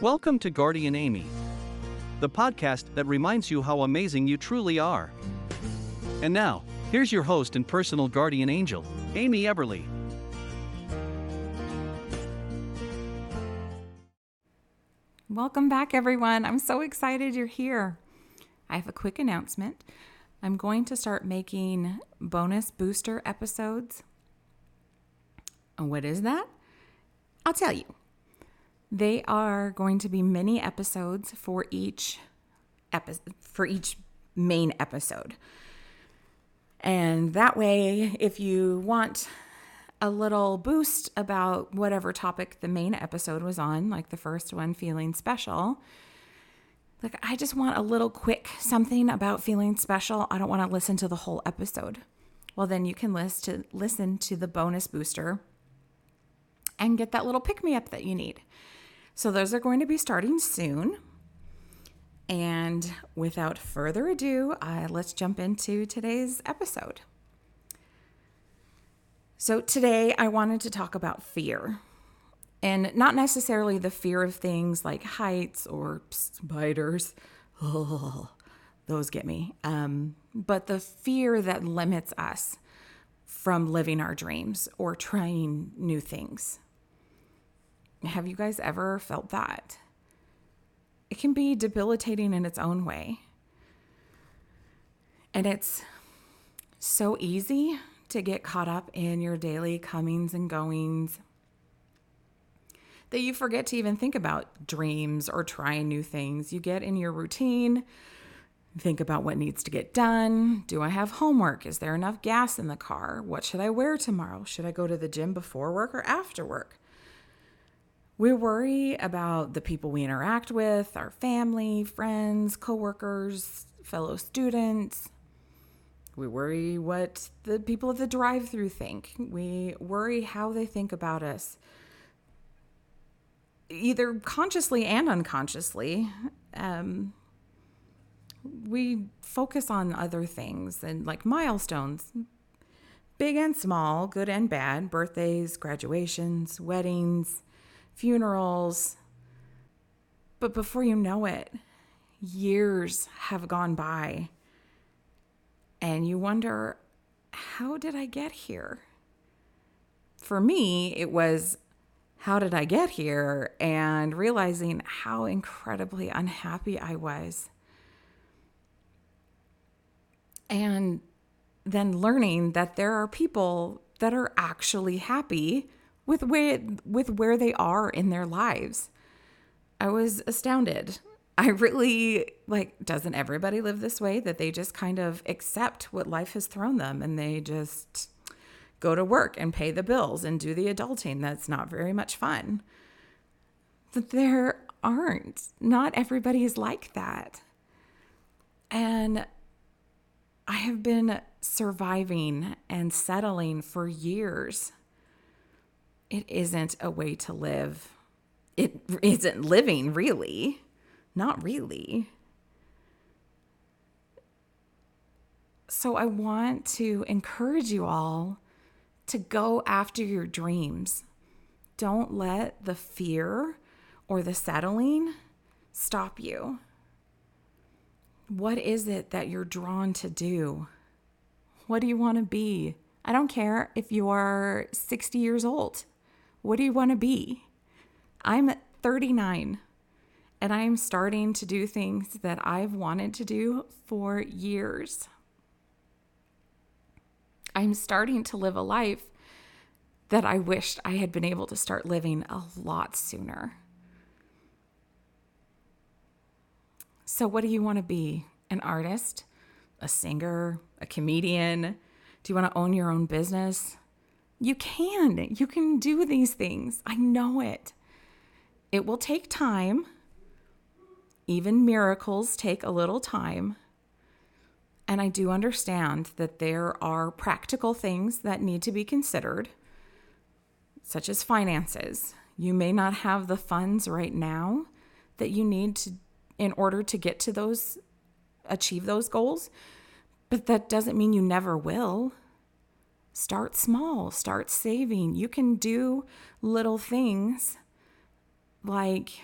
Welcome to Guardian Amy, the podcast that reminds you how amazing you truly are. And now, here's your host and personal guardian angel, Amy Eberly. Welcome back, everyone. I'm so excited you're here. I have a quick announcement. I'm going to start making bonus booster episodes. And what is that? I'll tell you. They are going to be mini episodes for each epi- for each main episode. And that way, if you want a little boost about whatever topic the main episode was on, like the first one, feeling special. Like, I just want a little quick something about feeling special. I don't want to listen to the whole episode. Well, then you can list to listen to the bonus booster and get that little pick me up that you need. So, those are going to be starting soon. And without further ado, uh, let's jump into today's episode. So, today I wanted to talk about fear. And not necessarily the fear of things like heights or spiders. Oh, those get me. Um, but the fear that limits us from living our dreams or trying new things. Have you guys ever felt that? It can be debilitating in its own way. And it's so easy to get caught up in your daily comings and goings that you forget to even think about dreams or trying new things. You get in your routine, think about what needs to get done. Do I have homework? Is there enough gas in the car? What should I wear tomorrow? Should I go to the gym before work or after work? We worry about the people we interact with, our family, friends, coworkers, fellow students. We worry what the people at the drive through think. We worry how they think about us, either consciously and unconsciously. Um, we focus on other things and like milestones, big and small, good and bad, birthdays, graduations, weddings funerals. But before you know it, years have gone by. And you wonder, how did I get here? For me, it was, how did I get here? And realizing how incredibly unhappy I was. And then learning that there are people that are actually happy with where with where they are in their lives. I was astounded. I really like doesn't everybody live this way that they just kind of accept what life has thrown them and they just go to work and pay the bills and do the adulting that's not very much fun. But there aren't. Not everybody is like that. And I have been surviving and settling for years it isn't a way to live. It isn't living, really. Not really. So I want to encourage you all to go after your dreams. Don't let the fear or the settling stop you. What is it that you're drawn to do? What do you want to be? I don't care if you are 60 years old. What do you want to be? I'm 39 and I'm starting to do things that I've wanted to do for years. I'm starting to live a life that I wished I had been able to start living a lot sooner. So, what do you want to be? An artist? A singer? A comedian? Do you want to own your own business? You can. You can do these things. I know it. It will take time. Even miracles take a little time. And I do understand that there are practical things that need to be considered, such as finances. You may not have the funds right now that you need to in order to get to those achieve those goals, but that doesn't mean you never will. Start small, start saving. You can do little things like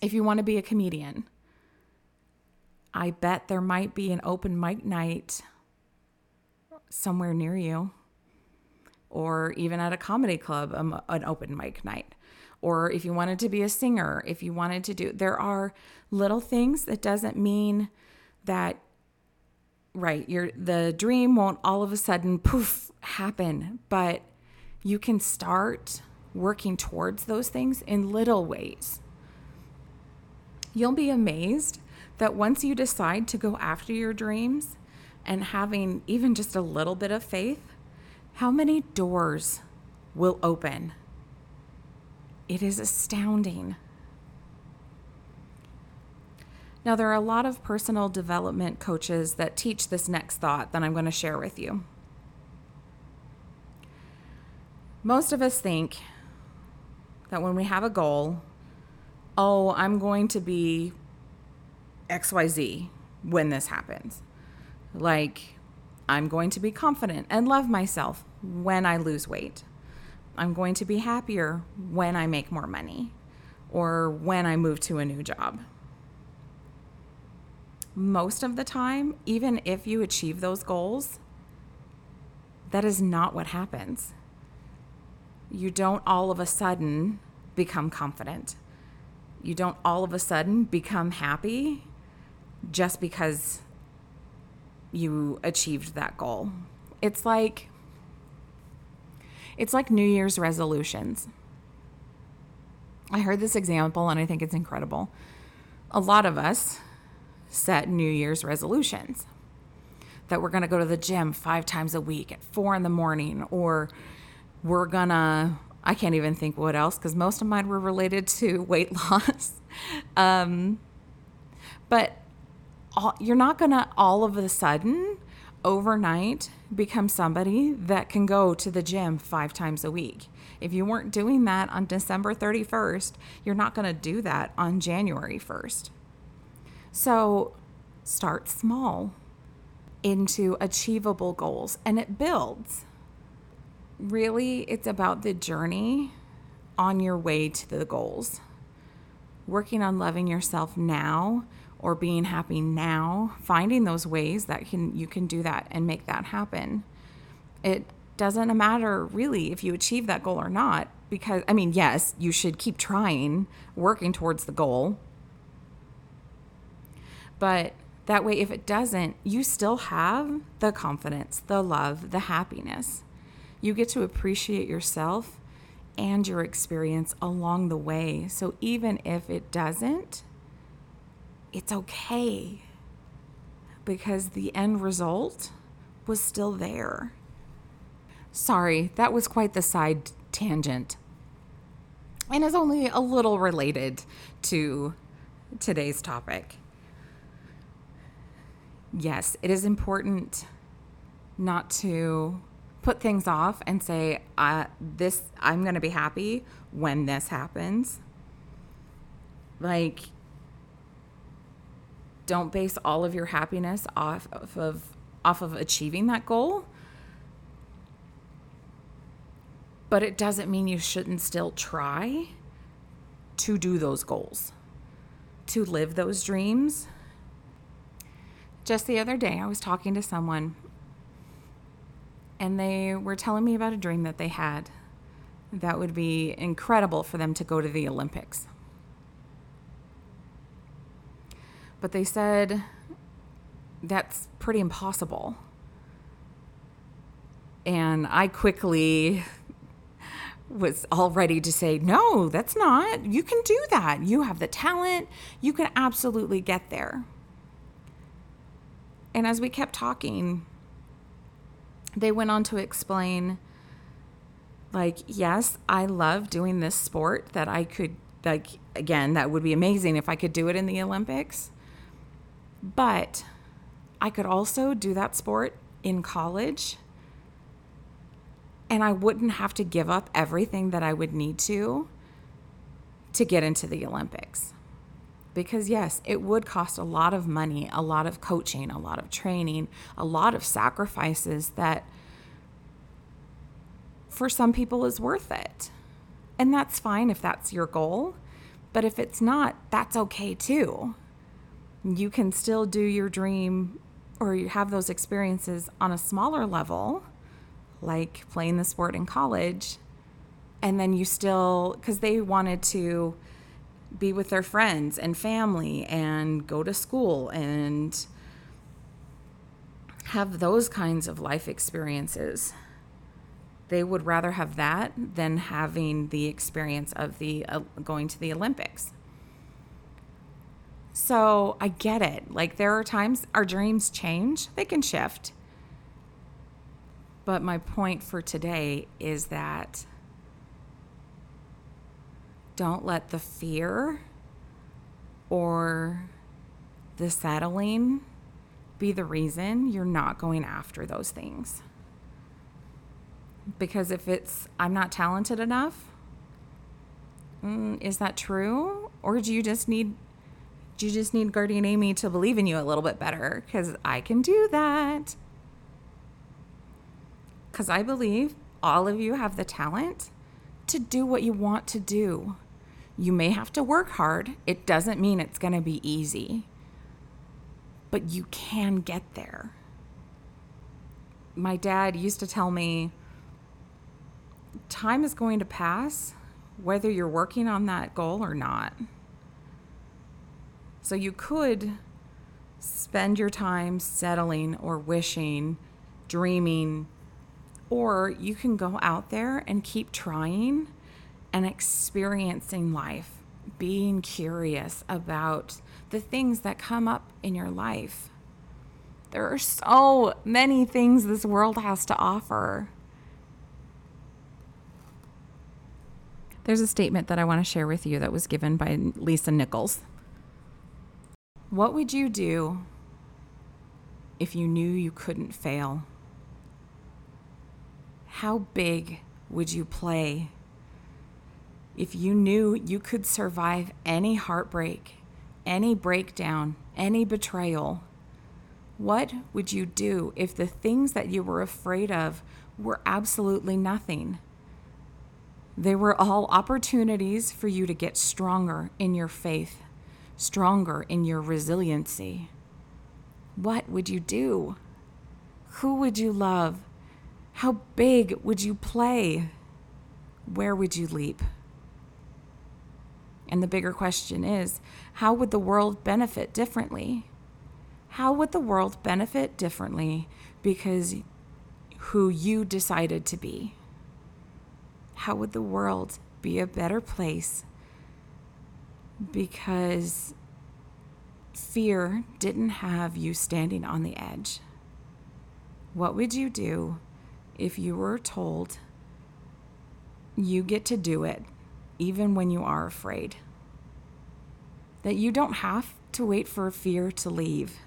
If you want to be a comedian, I bet there might be an open mic night somewhere near you, or even at a comedy club, um, an open mic night. Or if you wanted to be a singer, if you wanted to do, there are little things that doesn't mean that right your the dream won't all of a sudden poof happen but you can start working towards those things in little ways you'll be amazed that once you decide to go after your dreams and having even just a little bit of faith, how many doors will open? It is astounding. Now, there are a lot of personal development coaches that teach this next thought that I'm going to share with you. Most of us think that when we have a goal, oh, I'm going to be XYZ when this happens. Like, I'm going to be confident and love myself when I lose weight. I'm going to be happier when I make more money or when I move to a new job. Most of the time, even if you achieve those goals, that is not what happens. You don't all of a sudden become confident. You don't all of a sudden become happy just because you achieved that goal. It's like it's like New Year's resolutions. I heard this example and I think it's incredible. A lot of us set New Year's resolutions that we're going to go to the gym 5 times a week at 4 in the morning or we're going to I can't even think what else because most of mine were related to weight loss. um, but all, you're not going to all of a sudden overnight become somebody that can go to the gym five times a week. If you weren't doing that on December 31st, you're not going to do that on January 1st. So start small into achievable goals and it builds. Really, it's about the journey on your way to the goals. Working on loving yourself now or being happy now, finding those ways that can you can do that and make that happen. It doesn't matter really if you achieve that goal or not because I mean, yes, you should keep trying, working towards the goal. But that way if it doesn't, you still have the confidence, the love, the happiness. You get to appreciate yourself and your experience along the way. So even if it doesn't, it's okay because the end result was still there. Sorry, that was quite the side tangent and is only a little related to today's topic. Yes, it is important not to put things off and say, "This I'm going to be happy when this happens." Like don't base all of your happiness off of off of achieving that goal. But it doesn't mean you shouldn't still try to do those goals, to live those dreams. Just the other day, I was talking to someone and they were telling me about a dream that they had that would be incredible for them to go to the Olympics. But they said that's pretty impossible. And I quickly was all ready to say, no, that's not. You can do that. You have the talent. You can absolutely get there. And as we kept talking, they went on to explain like, yes, I love doing this sport that I could, like, again, that would be amazing if I could do it in the Olympics. But I could also do that sport in college and I wouldn't have to give up everything that I would need to to get into the Olympics. Because, yes, it would cost a lot of money, a lot of coaching, a lot of training, a lot of sacrifices that for some people is worth it. And that's fine if that's your goal. But if it's not, that's okay too. You can still do your dream or you have those experiences on a smaller level, like playing the sport in college, and then you still, because they wanted to be with their friends and family and go to school and have those kinds of life experiences. They would rather have that than having the experience of the uh, going to the Olympics. So I get it. Like there are times our dreams change, they can shift. But my point for today is that don't let the fear or the settling be the reason you're not going after those things. Because if it's, I'm not talented enough, mm, is that true? Or do you just need do you just need Guardian Amy to believe in you a little bit better because I can do that. Because I believe all of you have the talent to do what you want to do. You may have to work hard, it doesn't mean it's going to be easy, but you can get there. My dad used to tell me time is going to pass whether you're working on that goal or not. So you could spend your time settling or wishing, dreaming, or you can go out there and keep trying and experiencing life, being curious about the things that come up in your life. There are so many things this world has to offer. There's a statement that I want to share with you that was given by Lisa Nichols. What would you do if you knew you couldn't fail? How big would you play if you knew you could survive any heartbreak, any breakdown, any betrayal? What would you do if the things that you were afraid of were absolutely nothing? They were all opportunities for you to get stronger in your faith stronger in your resiliency, what would you do? Who would you love? How big would you play? Where would you leap? And the bigger question is how would the world benefit differently? How would the world benefit differently because who you decided to be? How would the world be a better place because fear didn't have you standing on the edge. What would you do if you were told you get to do it even when you are afraid? That you don't have to wait for fear to leave.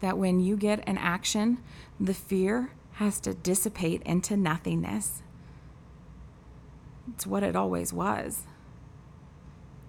That when you get an action, the fear has to dissipate into nothingness it's what it always was.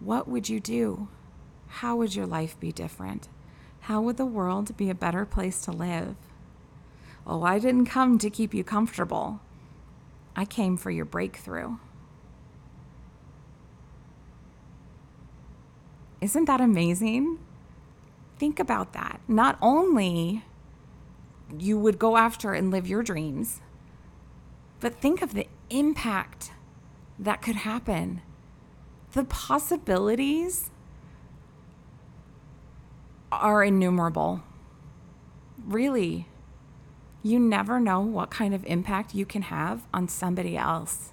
What would you do? How would your life be different? How would the world be a better place to live? Oh, I didn't come to keep you comfortable. I came for your breakthrough. Isn't that amazing? Think about that. Not only you would go after and live your dreams, but think of the impact that could happen. The possibilities are innumerable. Really. You never know what kind of impact you can have on somebody else.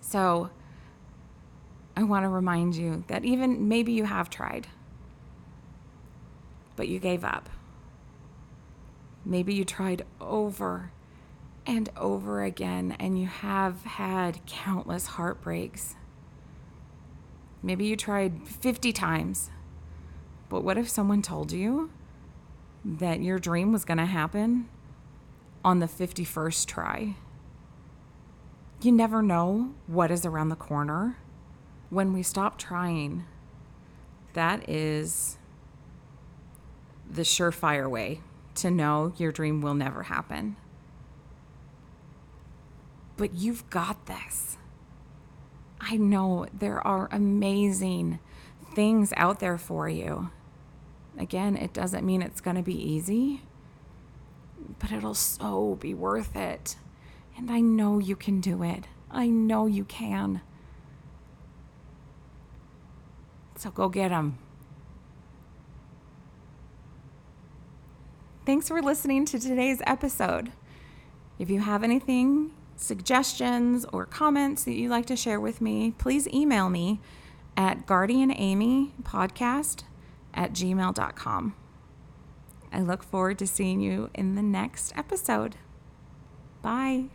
So, I want to remind you that even maybe you have tried, but you gave up. Maybe you tried over and over again, and you have had countless heartbreaks. Maybe you tried 50 times, but what if someone told you that your dream was going to happen on the 51st try? You never know what is around the corner. When we stop trying, that is the surefire way to know your dream will never happen. but you've got this. I know there are amazing things out there for you. Again, it doesn't mean it's going to be easy, but it'll so be worth it. And I know you can do it. I know you can. So go get them. Thanks for listening to today's episode. If you have anything, suggestions, or comments that you'd like to share with me, please email me at guardianamypodcast at gmail.com. I look forward to seeing you in the next episode. Bye.